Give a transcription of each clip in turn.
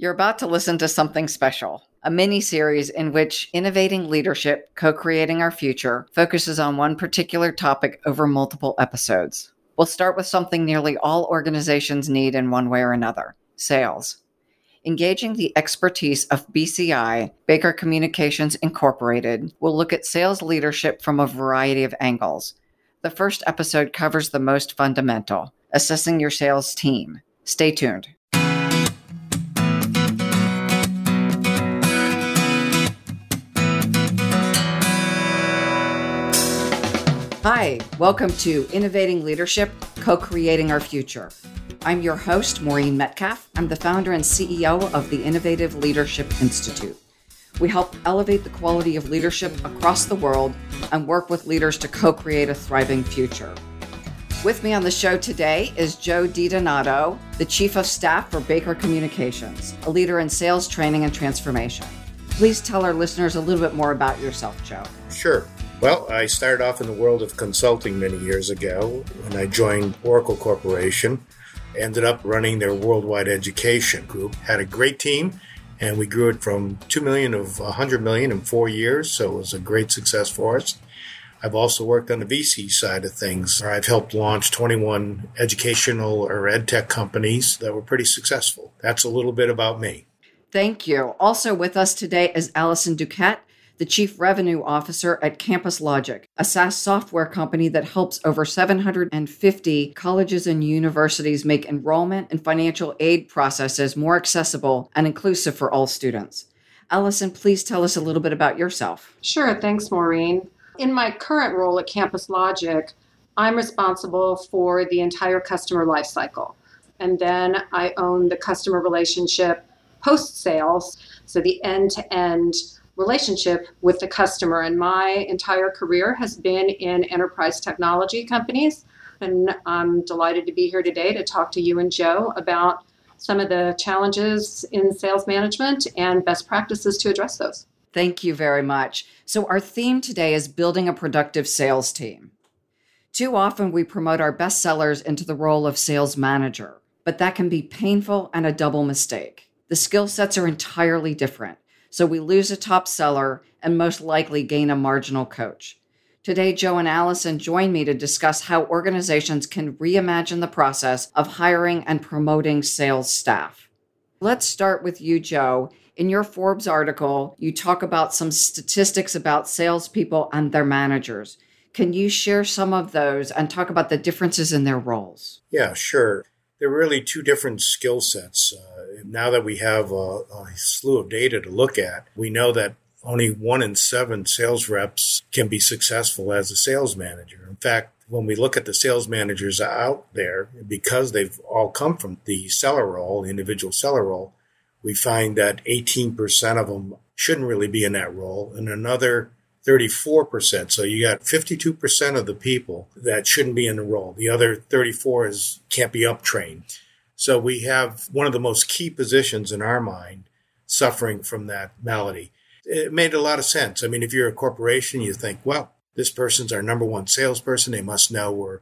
You're about to listen to something special, a mini series in which Innovating Leadership, Co Creating Our Future focuses on one particular topic over multiple episodes. We'll start with something nearly all organizations need in one way or another sales. Engaging the expertise of BCI, Baker Communications Incorporated, will look at sales leadership from a variety of angles. The first episode covers the most fundamental assessing your sales team. Stay tuned. Hi, welcome to Innovating Leadership, Co Creating Our Future. I'm your host, Maureen Metcalf. I'm the founder and CEO of the Innovative Leadership Institute. We help elevate the quality of leadership across the world and work with leaders to co create a thriving future. With me on the show today is Joe DiDonato, the Chief of Staff for Baker Communications, a leader in sales training and transformation. Please tell our listeners a little bit more about yourself, Joe. Sure. Well, I started off in the world of consulting many years ago when I joined Oracle Corporation. Ended up running their worldwide education group. Had a great team, and we grew it from 2 million of 100 million in four years, so it was a great success for us. I've also worked on the VC side of things. I've helped launch 21 educational or ed tech companies that were pretty successful. That's a little bit about me. Thank you. Also with us today is Allison Duquette, the Chief Revenue Officer at CampusLogic, a SaaS software company that helps over 750 colleges and universities make enrollment and financial aid processes more accessible and inclusive for all students. Allison, please tell us a little bit about yourself. Sure, thanks, Maureen. In my current role at CampusLogic, I'm responsible for the entire customer lifecycle. And then I own the customer relationship post sales, so the end to end relationship with the customer. And my entire career has been in enterprise technology companies. And I'm delighted to be here today to talk to you and Joe about some of the challenges in sales management and best practices to address those. Thank you very much. So, our theme today is building a productive sales team. Too often, we promote our best sellers into the role of sales manager, but that can be painful and a double mistake. The skill sets are entirely different. So we lose a top seller and most likely gain a marginal coach. Today, Joe and Allison join me to discuss how organizations can reimagine the process of hiring and promoting sales staff. Let's start with you, Joe. In your Forbes article, you talk about some statistics about salespeople and their managers. Can you share some of those and talk about the differences in their roles? Yeah, sure. They're really two different skill sets. Uh, Now that we have a, a slew of data to look at, we know that only one in seven sales reps can be successful as a sales manager. In fact, when we look at the sales managers out there, because they've all come from the seller role, the individual seller role, we find that 18% of them shouldn't really be in that role, and another 34%. So you got 52% of the people that shouldn't be in the role. The other 34 is can't be uptrained. So we have one of the most key positions in our mind suffering from that malady. It made a lot of sense. I mean, if you're a corporation, you think, well, this person's our number one salesperson. They must know where,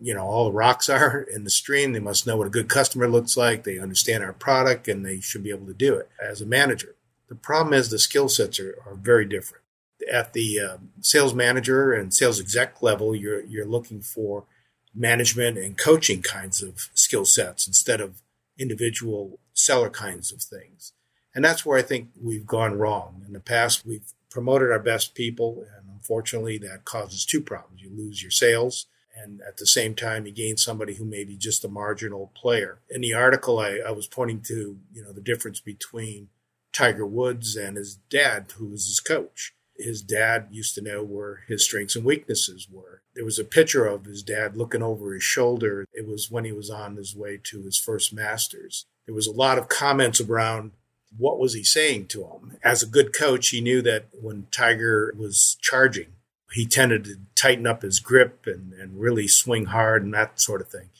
you know, all the rocks are in the stream. They must know what a good customer looks like. They understand our product and they should be able to do it as a manager. The problem is the skill sets are, are very different. At the uh, sales manager and sales exec level, you're, you're looking for management and coaching kinds of skill sets instead of individual seller kinds of things. And that's where I think we've gone wrong. In the past, we've promoted our best people, and unfortunately, that causes two problems. You lose your sales, and at the same time, you gain somebody who may be just a marginal player. In the article, I, I was pointing to you know the difference between Tiger Woods and his dad, who was his coach his dad used to know where his strengths and weaknesses were. There was a picture of his dad looking over his shoulder. It was when he was on his way to his first masters. There was a lot of comments around what was he saying to him. As a good coach, he knew that when Tiger was charging, he tended to tighten up his grip and, and really swing hard and that sort of thing.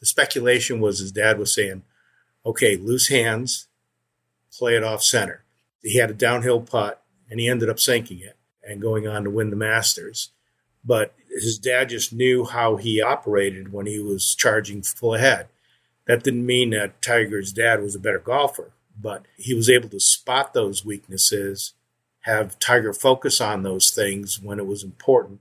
The speculation was his dad was saying, okay, loose hands, play it off center. He had a downhill putt and he ended up sinking it and going on to win the Masters. But his dad just knew how he operated when he was charging full ahead. That didn't mean that Tiger's dad was a better golfer. but he was able to spot those weaknesses, have Tiger focus on those things when it was important.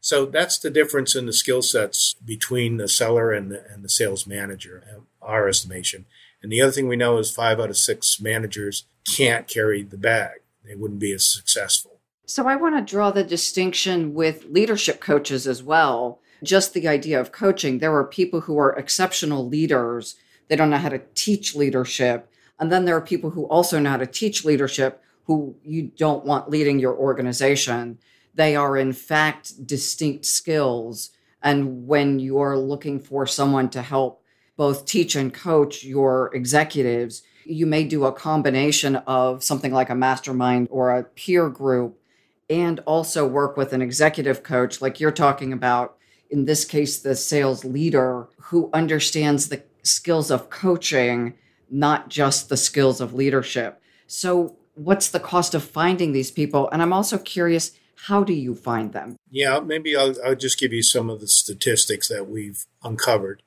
So that's the difference in the skill sets between the seller and the, and the sales manager, our estimation. And the other thing we know is five out of six managers can't carry the bag. They wouldn't be as successful. So I want to draw the distinction with leadership coaches as well. Just the idea of coaching. There are people who are exceptional leaders. They don't know how to teach leadership. And then there are people who also know how to teach leadership who you don't want leading your organization. They are, in fact, distinct skills. And when you're looking for someone to help both teach and coach your executives, you may do a combination of something like a mastermind or a peer group and also work with an executive coach, like you're talking about, in this case, the sales leader who understands the skills of coaching, not just the skills of leadership. So, what's the cost of finding these people? And I'm also curious, how do you find them? Yeah, maybe I'll, I'll just give you some of the statistics that we've uncovered.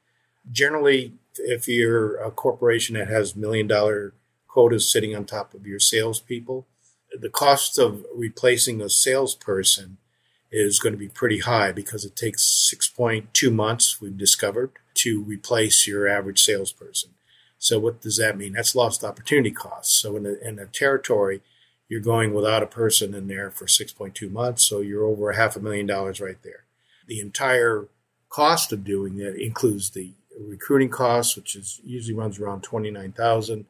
Generally, if you're a corporation that has million dollar quotas sitting on top of your salespeople, the cost of replacing a salesperson is going to be pretty high because it takes 6.2 months, we've discovered, to replace your average salesperson. So, what does that mean? That's lost opportunity costs. So, in a, in a territory, you're going without a person in there for 6.2 months, so you're over a half a million dollars right there. The entire cost of doing that includes the recruiting costs, which is usually runs around 29,000,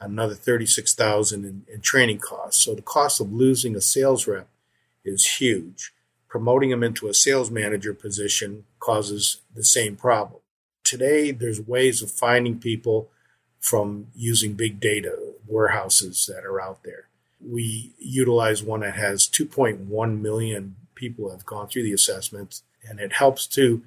another 36,000 in, in training costs. So the cost of losing a sales rep is huge. Promoting them into a sales manager position causes the same problem. Today, there's ways of finding people from using big data warehouses that are out there. We utilize one that has 2.1 million people have gone through the assessments, and it helps to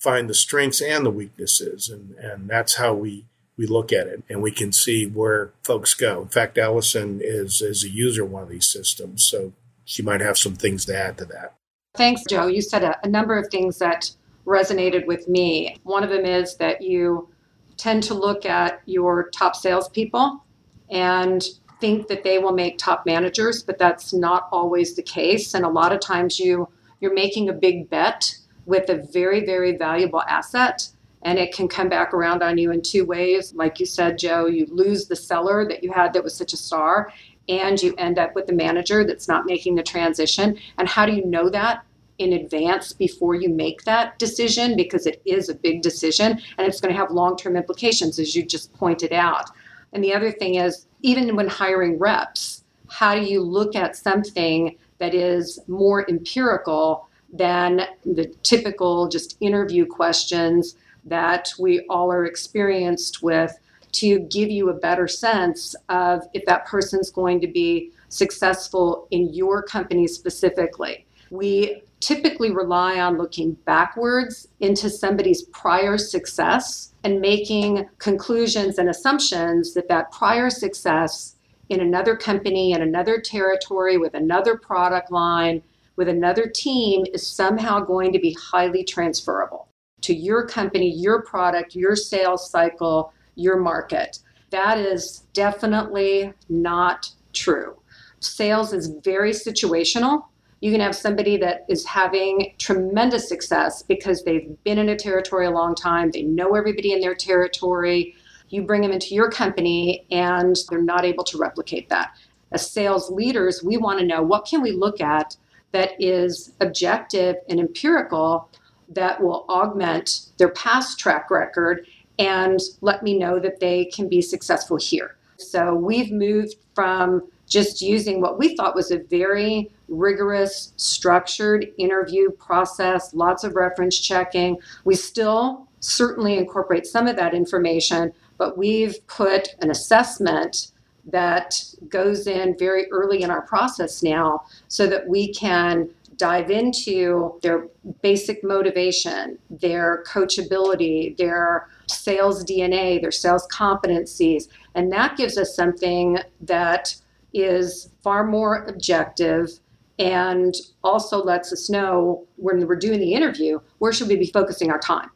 find the strengths and the weaknesses. And, and that's how we, we look at it and we can see where folks go. In fact, Allison is, is a user of one of these systems. So she might have some things to add to that. Thanks, Joe. You said a, a number of things that resonated with me. One of them is that you tend to look at your top salespeople and think that they will make top managers, but that's not always the case. And a lot of times you you're making a big bet with a very, very valuable asset. And it can come back around on you in two ways. Like you said, Joe, you lose the seller that you had that was such a star, and you end up with the manager that's not making the transition. And how do you know that? in advance before you make that decision because it is a big decision and it's going to have long term implications, as you just pointed out. And the other thing is, even when hiring reps, how do you look at something that is more empirical than the typical just interview questions that we all are experienced with to give you a better sense of if that person's going to be successful in your company specifically. We typically rely on looking backwards into somebody's prior success and making conclusions and assumptions that that prior success in another company in another territory with another product line with another team is somehow going to be highly transferable to your company, your product, your sales cycle, your market. That is definitely not true. Sales is very situational. You can have somebody that is having tremendous success because they've been in a territory a long time, they know everybody in their territory. You bring them into your company and they're not able to replicate that. As sales leaders, we want to know what can we look at that is objective and empirical that will augment their past track record and let me know that they can be successful here. So we've moved from just using what we thought was a very rigorous, structured interview process, lots of reference checking. We still certainly incorporate some of that information, but we've put an assessment that goes in very early in our process now so that we can dive into their basic motivation, their coachability, their sales DNA, their sales competencies. And that gives us something that is far more objective and also lets us know when we're doing the interview where should we be focusing our time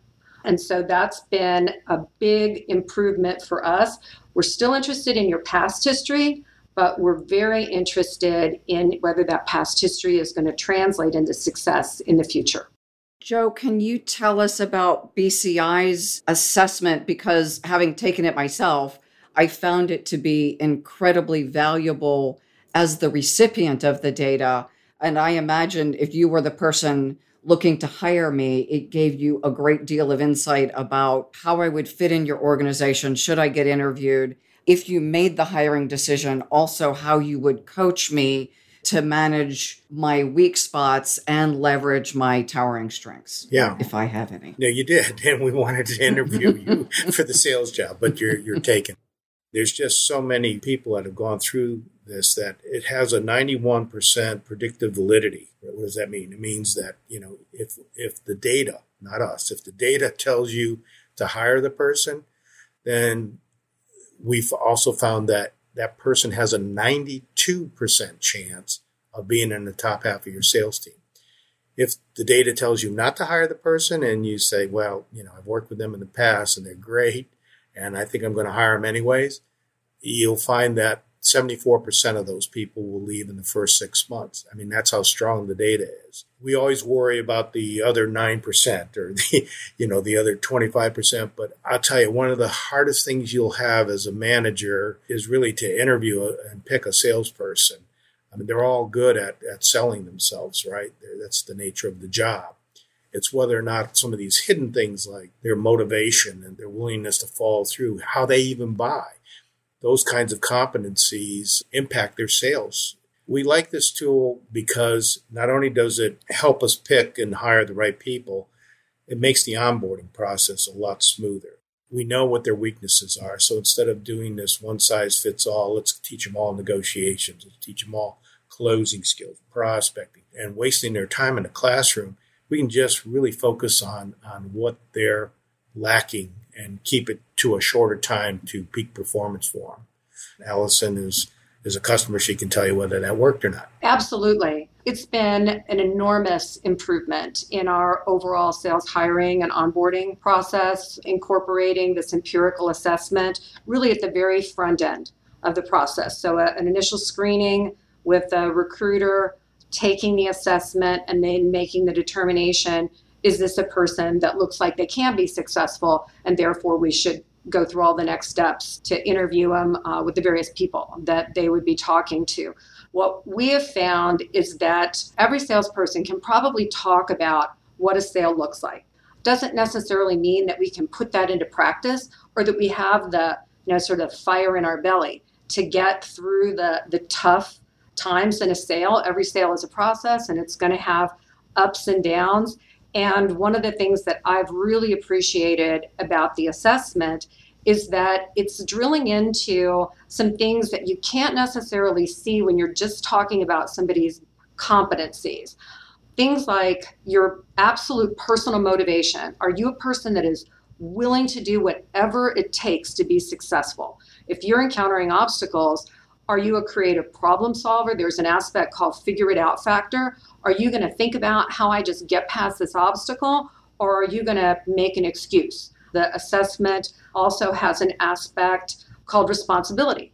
And so that's been a big improvement for us. We're still interested in your past history, but we're very interested in whether that past history is going to translate into success in the future. Joe, can you tell us about BCI's assessment? Because having taken it myself, I found it to be incredibly valuable as the recipient of the data. And I imagine if you were the person looking to hire me, it gave you a great deal of insight about how I would fit in your organization. Should I get interviewed? If you made the hiring decision, also how you would coach me to manage my weak spots and leverage my towering strengths. Yeah. If I have any. No, you did. And we wanted to interview you for the sales job, but you're you're taken. There's just so many people that have gone through this that it has a 91% predictive validity. What does that mean? It means that, you know, if if the data, not us, if the data tells you to hire the person, then we've also found that that person has a 92% chance of being in the top half of your sales team. If the data tells you not to hire the person and you say, well, you know, I've worked with them in the past and they're great and I think I'm going to hire them anyways, you'll find that 74% of those people will leave in the first six months. I mean, that's how strong the data is. We always worry about the other 9% or the, you know, the other 25%. But I'll tell you, one of the hardest things you'll have as a manager is really to interview and pick a salesperson. I mean, they're all good at, at selling themselves, right? That's the nature of the job. It's whether or not some of these hidden things like their motivation and their willingness to follow through, how they even buy those kinds of competencies impact their sales. We like this tool because not only does it help us pick and hire the right people, it makes the onboarding process a lot smoother. We know what their weaknesses are. So instead of doing this one size fits all, let's teach them all negotiations, let's teach them all closing skills, prospecting, and wasting their time in the classroom. We can just really focus on, on what they're lacking and keep it to a shorter time to peak performance for them. Allison is is a customer; she can tell you whether that worked or not. Absolutely, it's been an enormous improvement in our overall sales hiring and onboarding process, incorporating this empirical assessment really at the very front end of the process. So, a, an initial screening with a recruiter taking the assessment and then making the determination is this a person that looks like they can be successful and therefore we should go through all the next steps to interview them uh, with the various people that they would be talking to. What we have found is that every salesperson can probably talk about what a sale looks like. Doesn't necessarily mean that we can put that into practice or that we have the you know sort of fire in our belly to get through the the tough times in a sale every sale is a process and it's going to have ups and downs and one of the things that I've really appreciated about the assessment is that it's drilling into some things that you can't necessarily see when you're just talking about somebody's competencies. Things like your absolute personal motivation. Are you a person that is willing to do whatever it takes to be successful? If you're encountering obstacles, are you a creative problem solver? There's an aspect called figure it out factor. Are you going to think about how I just get past this obstacle, or are you going to make an excuse? The assessment also has an aspect called responsibility.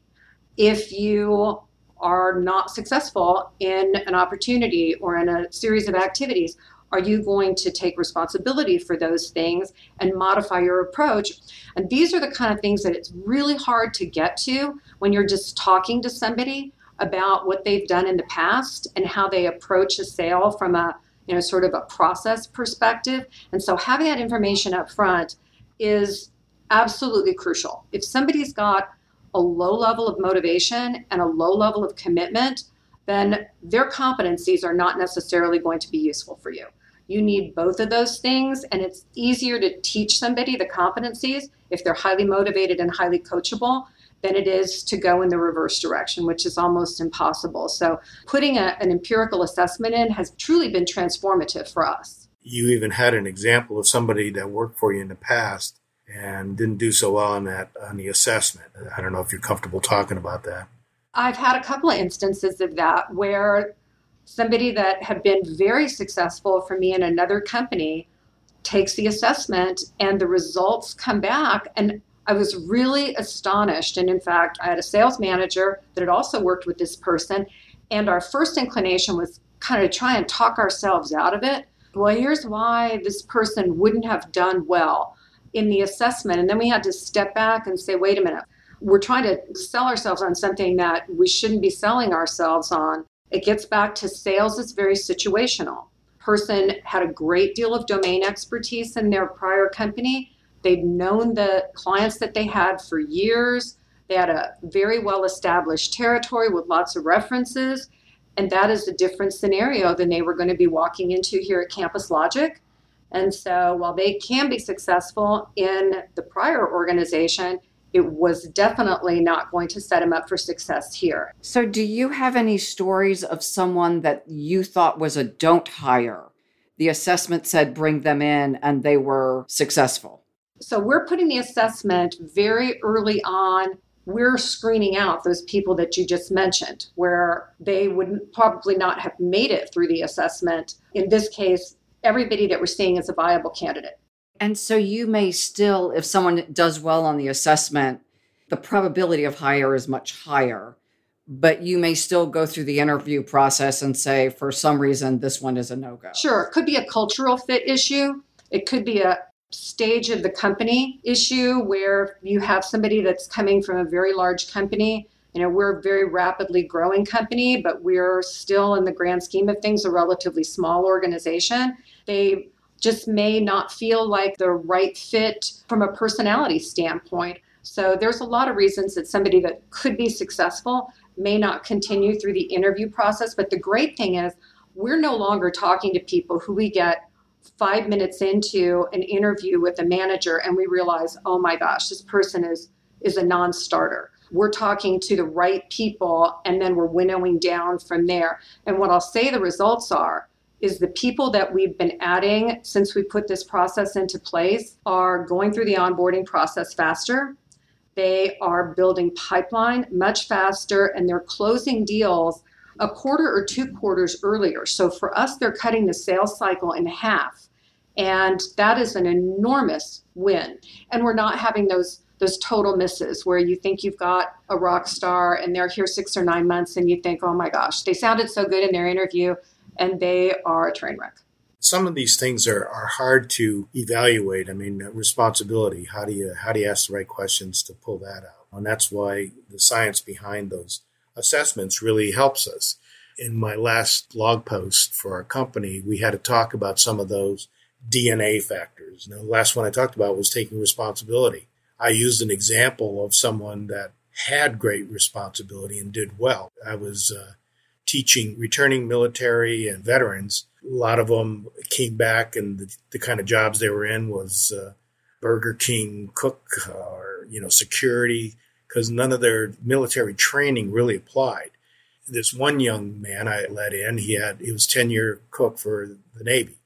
If you are not successful in an opportunity or in a series of activities, are you going to take responsibility for those things and modify your approach? And these are the kind of things that it's really hard to get to when you're just talking to somebody about what they've done in the past and how they approach a sale from a you know sort of a process perspective. And so having that information up front is absolutely crucial. If somebody's got a low level of motivation and a low level of commitment, then their competencies are not necessarily going to be useful for you. You need both of those things, and it's easier to teach somebody the competencies if they're highly motivated and highly coachable than it is to go in the reverse direction, which is almost impossible. So, putting a, an empirical assessment in has truly been transformative for us. You even had an example of somebody that worked for you in the past and didn't do so well on that on the assessment. I don't know if you're comfortable talking about that. I've had a couple of instances of that where somebody that had been very successful for me in another company takes the assessment and the results come back. And I was really astonished. And in fact, I had a sales manager that had also worked with this person. And our first inclination was kind of try and talk ourselves out of it. Well, here's why this person wouldn't have done well in the assessment. And then we had to step back and say, wait a minute, we're trying to sell ourselves on something that we shouldn't be selling ourselves on. It gets back to sales is very situational. Person had a great deal of domain expertise in their prior company. They'd known the clients that they had for years. They had a very well established territory with lots of references. And that is a different scenario than they were going to be walking into here at CampusLogic. And so while they can be successful in the prior organization, it was definitely not going to set them up for success here. So, do you have any stories of someone that you thought was a don't hire? The assessment said bring them in and they were successful. So, we're putting the assessment very early on. We're screening out those people that you just mentioned, where they would probably not have made it through the assessment. In this case, everybody that we're seeing is a viable candidate. And so you may still, if someone does well on the assessment, the probability of hire is much higher. But you may still go through the interview process and say, for some reason, this one is a no go. Sure. It could be a cultural fit issue. It could be a stage of the company issue where you have somebody that's coming from a very large company. You know, we're a very rapidly growing company, but we're still, in the grand scheme of things, a relatively small organization. They just may not feel like the right fit from a personality standpoint. So there's a lot of reasons that somebody that could be successful may not continue through the interview process. But the great thing is, we're no longer talking to people who we get five minutes into an interview with a manager and we realize, oh my gosh, this person is is a non-starter. We're talking to the right people and then we're winnowing down from there. And what I'll say the results are is the people that we've been adding since we put this process into place are going through the onboarding process faster. They are building pipeline much faster and they're closing deals a quarter or two quarters earlier. So for us, they're cutting the sales cycle in half. And that is an enormous win. And we're not having those those total misses where you think you've got a rock star and they're here six or nine months and you think, oh my gosh, they sounded so good in their interview and they are a train wreck. Some of these things are, are hard to evaluate. I mean, responsibility. How do you how do you ask the right questions to pull that out? And that's why the science behind those assessments really helps us. In my last blog post for our company, we had to talk about some of those DNA factors. Now, the last one I talked about was taking responsibility. I used an example of someone that had great responsibility and did well. I was uh, teaching returning military and veterans. A lot of them came back, and the, the kind of jobs they were in was uh, Burger King cook or you know security, because none of their military training really applied. This one young man I let in, he had he was ten year cook for the Navy.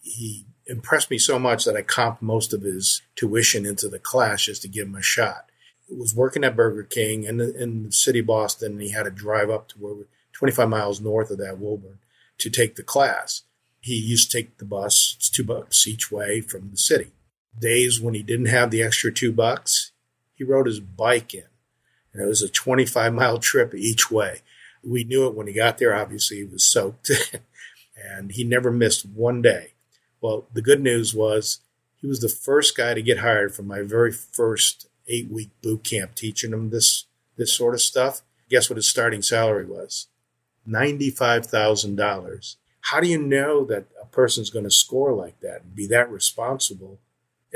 He impressed me so much that I comped most of his tuition into the class just to give him a shot. He was working at Burger King in the, in the city Boston, and he had to drive up to where 25 miles north of that, Woburn, to take the class. He used to take the bus, it's two bucks each way from the city. Days when he didn't have the extra two bucks, he rode his bike in. And it was a 25 mile trip each way. We knew it when he got there. Obviously, he was soaked and he never missed one day. Well, the good news was he was the first guy to get hired from my very first eight week boot camp teaching him this, this sort of stuff. Guess what his starting salary was? $95,000. How do you know that a person's going to score like that and be that responsible?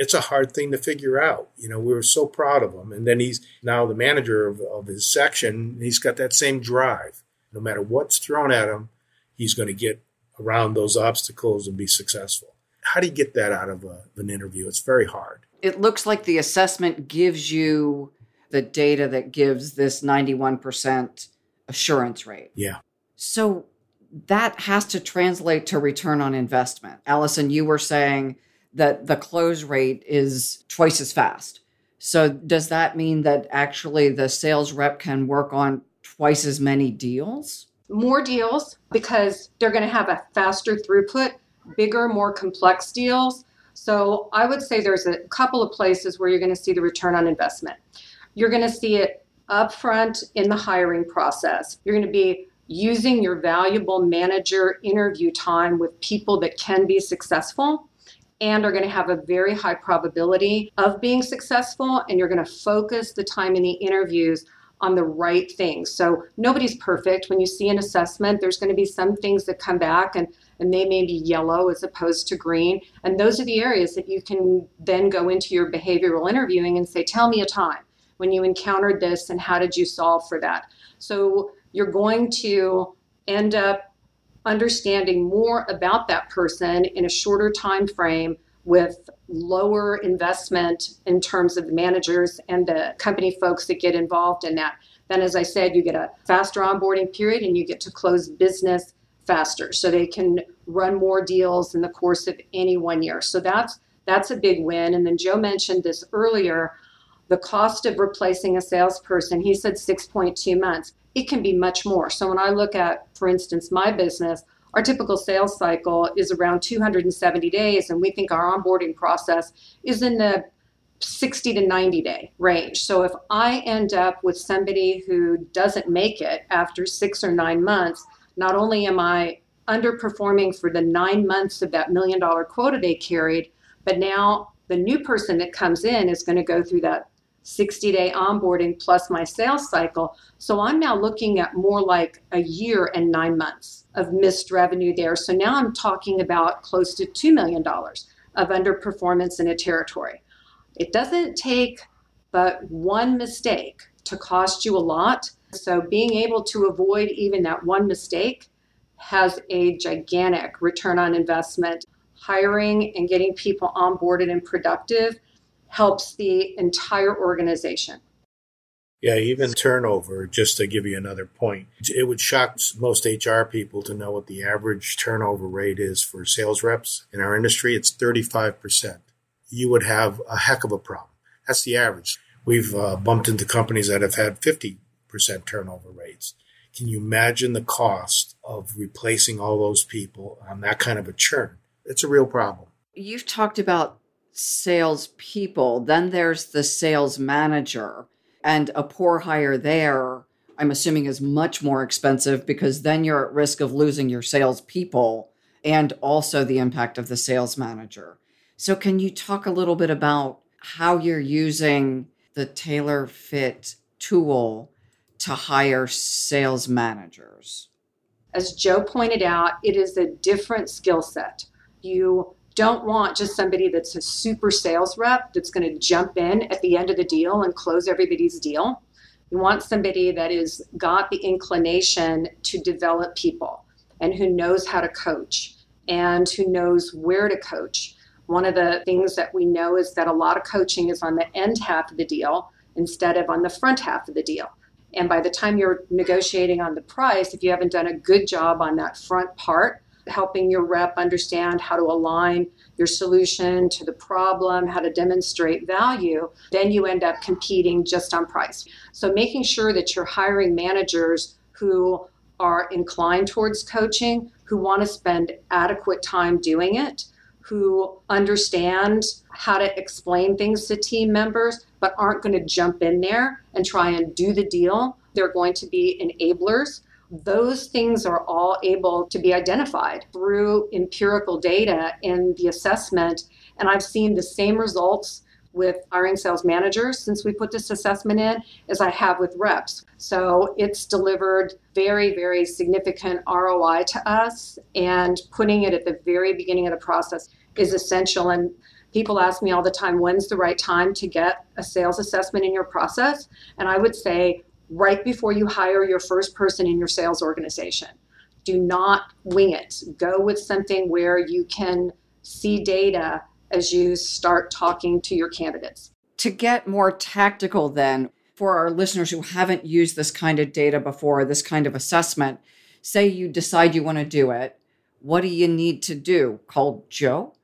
It's a hard thing to figure out. You know, we were so proud of him. And then he's now the manager of, of his section. he's got that same drive. No matter what's thrown at him, he's going to get around those obstacles and be successful. How do you get that out of a, an interview? It's very hard. It looks like the assessment gives you the data that gives this 91% assurance rate. Yeah. So that has to translate to return on investment. Allison, you were saying that the close rate is twice as fast. So does that mean that actually the sales rep can work on twice as many deals? More deals because they're going to have a faster throughput, bigger, more complex deals. So I would say there's a couple of places where you're going to see the return on investment. You're going to see it upfront in the hiring process. You're going to be using your valuable manager interview time with people that can be successful and are going to have a very high probability of being successful. And you're going to focus the time in the interviews on the right things. So nobody's perfect. When you see an assessment, there's going to be some things that come back and, and they may be yellow as opposed to green. And those are the areas that you can then go into your behavioral interviewing and say, tell me a time when you encountered this and how did you solve for that. So you're going to end up understanding more about that person in a shorter time frame with lower investment in terms of the managers and the company folks that get involved in that then as i said you get a faster onboarding period and you get to close business faster. So they can run more deals in the course of any one year. So that's that's a big win. And then joe mentioned this earlier the cost of replacing a salesperson he said 6.2 months it can be much more. So when I look at, for instance, my business, our typical sales cycle is around 270 days, and we think our onboarding process is in the 60 to 90 day range. So if I end up with somebody who doesn't make it after six or nine months, not only am I underperforming for the nine months of that million dollar quota they carried, but now the new person that comes in is going to go through that 60 day onboarding plus my sales cycle. So I'm now looking at more like a year and nine months of missed revenue there. So now I'm talking about close to $2 million of underperformance in a territory. It doesn't take but one mistake to cost you a lot. So being able to avoid even that one mistake has a gigantic return on investment. Hiring and getting people onboarded and productive helps the entire organization. Yeah, even turnover, just to give you another point, it would shock most HR people to know what the average turnover rate is for sales reps in our industry. It's 35%. You would have a heck of a problem. That's the average. We've uh, bumped into companies that have had 50% turnover rates. Can you imagine the cost of replacing all those people on that kind of a churn? It's a real problem. You've talked about salespeople. Then there's the sales manager, and a poor hire there. I'm assuming is much more expensive because then you're at risk of losing your salespeople and also the impact of the sales manager. So, can you talk a little bit about how you're using the tailor fit tool to hire sales managers? As Joe pointed out, it is a different skill set. You don't want just somebody that's a super sales rep that's going to jump in at the end of the deal and close everybody's deal. You want somebody that has got the inclination to develop people and who knows how to coach and who knows where to coach. One of the things that we know is that a lot of coaching is on the end half of the deal instead of on the front half of the deal. And by the time you're negotiating on the price, if you haven't done a good job on that front part, helping your rep understand how to align your solution to the problem, how to demonstrate value, then you end up competing just on price. So making sure that you're hiring managers who are inclined towards coaching, who want to spend adequate time doing it, who understand how to explain things to team members, but aren't going to jump in there and try and do the deal. They're going to be enablers those things are all able to be identified through empirical data in the assessment. And I've seen the same results with hiring sales managers since we put this assessment in as I have with reps. So it's delivered very, very significant ROI to us, and putting it at the very beginning of the process is essential. And people ask me all the time, when's the right time to get a sales assessment in your process? And I would say, right before you hire your first person in your sales organization. Do not wing it. Go with something where you can see data as you start talking to your candidates. To get more tactical, then, for our listeners who haven't used this kind of data before, this kind of assessment, say you decide you want to do it, what do you need to do? Call Joe?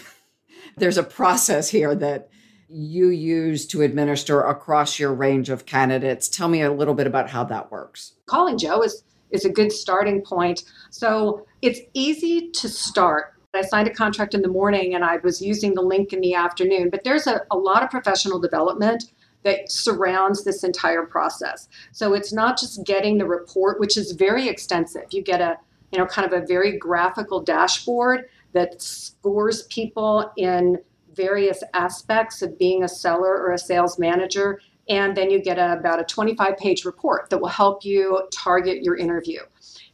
There's a process here that you use to administer across your range of candidates. Tell me a little bit about how that works. Calling Joe is is a good starting point. So it's easy to start I signed a contract in the morning and I was using the link in the afternoon. But there's a, a lot of professional development that surrounds this entire process. So it's not just getting the report, which is very extensive. You get a, you know, kind of a very graphical dashboard that scores people in various aspects of being a seller or a sales manager. And then you get a, about a 25 page report that will help you target your interview.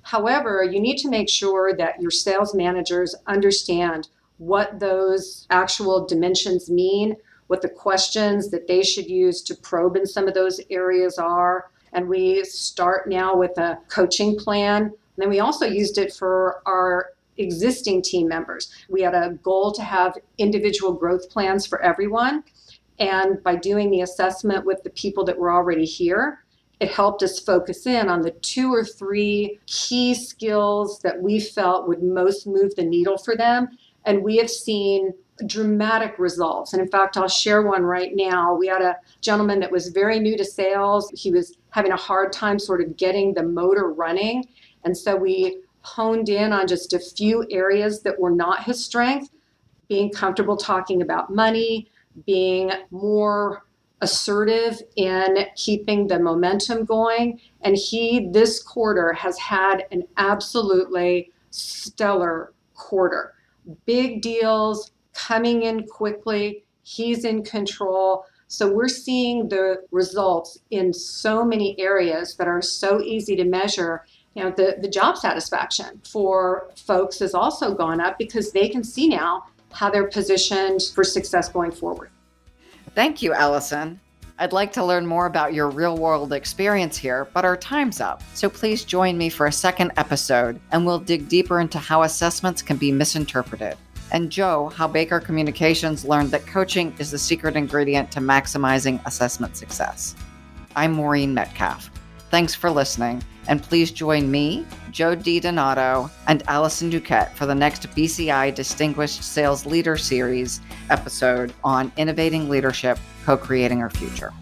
However, you need to make sure that your sales managers understand what those actual dimensions mean, what the questions that they should use to probe in some of those areas are. And we start now with a coaching plan. And then we also used it for our existing team members. We had a goal to have individual growth plans for everyone. And by doing the assessment with the people that were already here, it helped us focus in on the two or three key skills that we felt would most move the needle for them. And we have seen dramatic results. And in fact, I'll share one right now. We had a gentleman that was very new to sales. He was having a hard time sort of getting the motor running. And so we honed in on just a few areas that were not his strength, being comfortable talking about money, being more assertive in keeping the momentum going. And he, this quarter, has had an absolutely stellar quarter. Big deals coming in quickly. He's in control. So we're seeing the results in so many areas that are so easy to measure. You know, the, the job satisfaction for folks has also gone up because they can see now how they're positioned for success going forward. Thank you, Allison. I'd like to learn more about your real world experience here, but our time's up. So please join me for a second episode and we'll dig deeper into how assessments can be misinterpreted. And Joe, how Baker Communications learned that coaching is the secret ingredient to maximizing assessment success. I'm Maureen Metcalf. Thanks for listening, and please join me, Joe DiDonato, and Allison Duquette for the next BCI Distinguished Sales Leader Series episode on innovating leadership, co creating our future.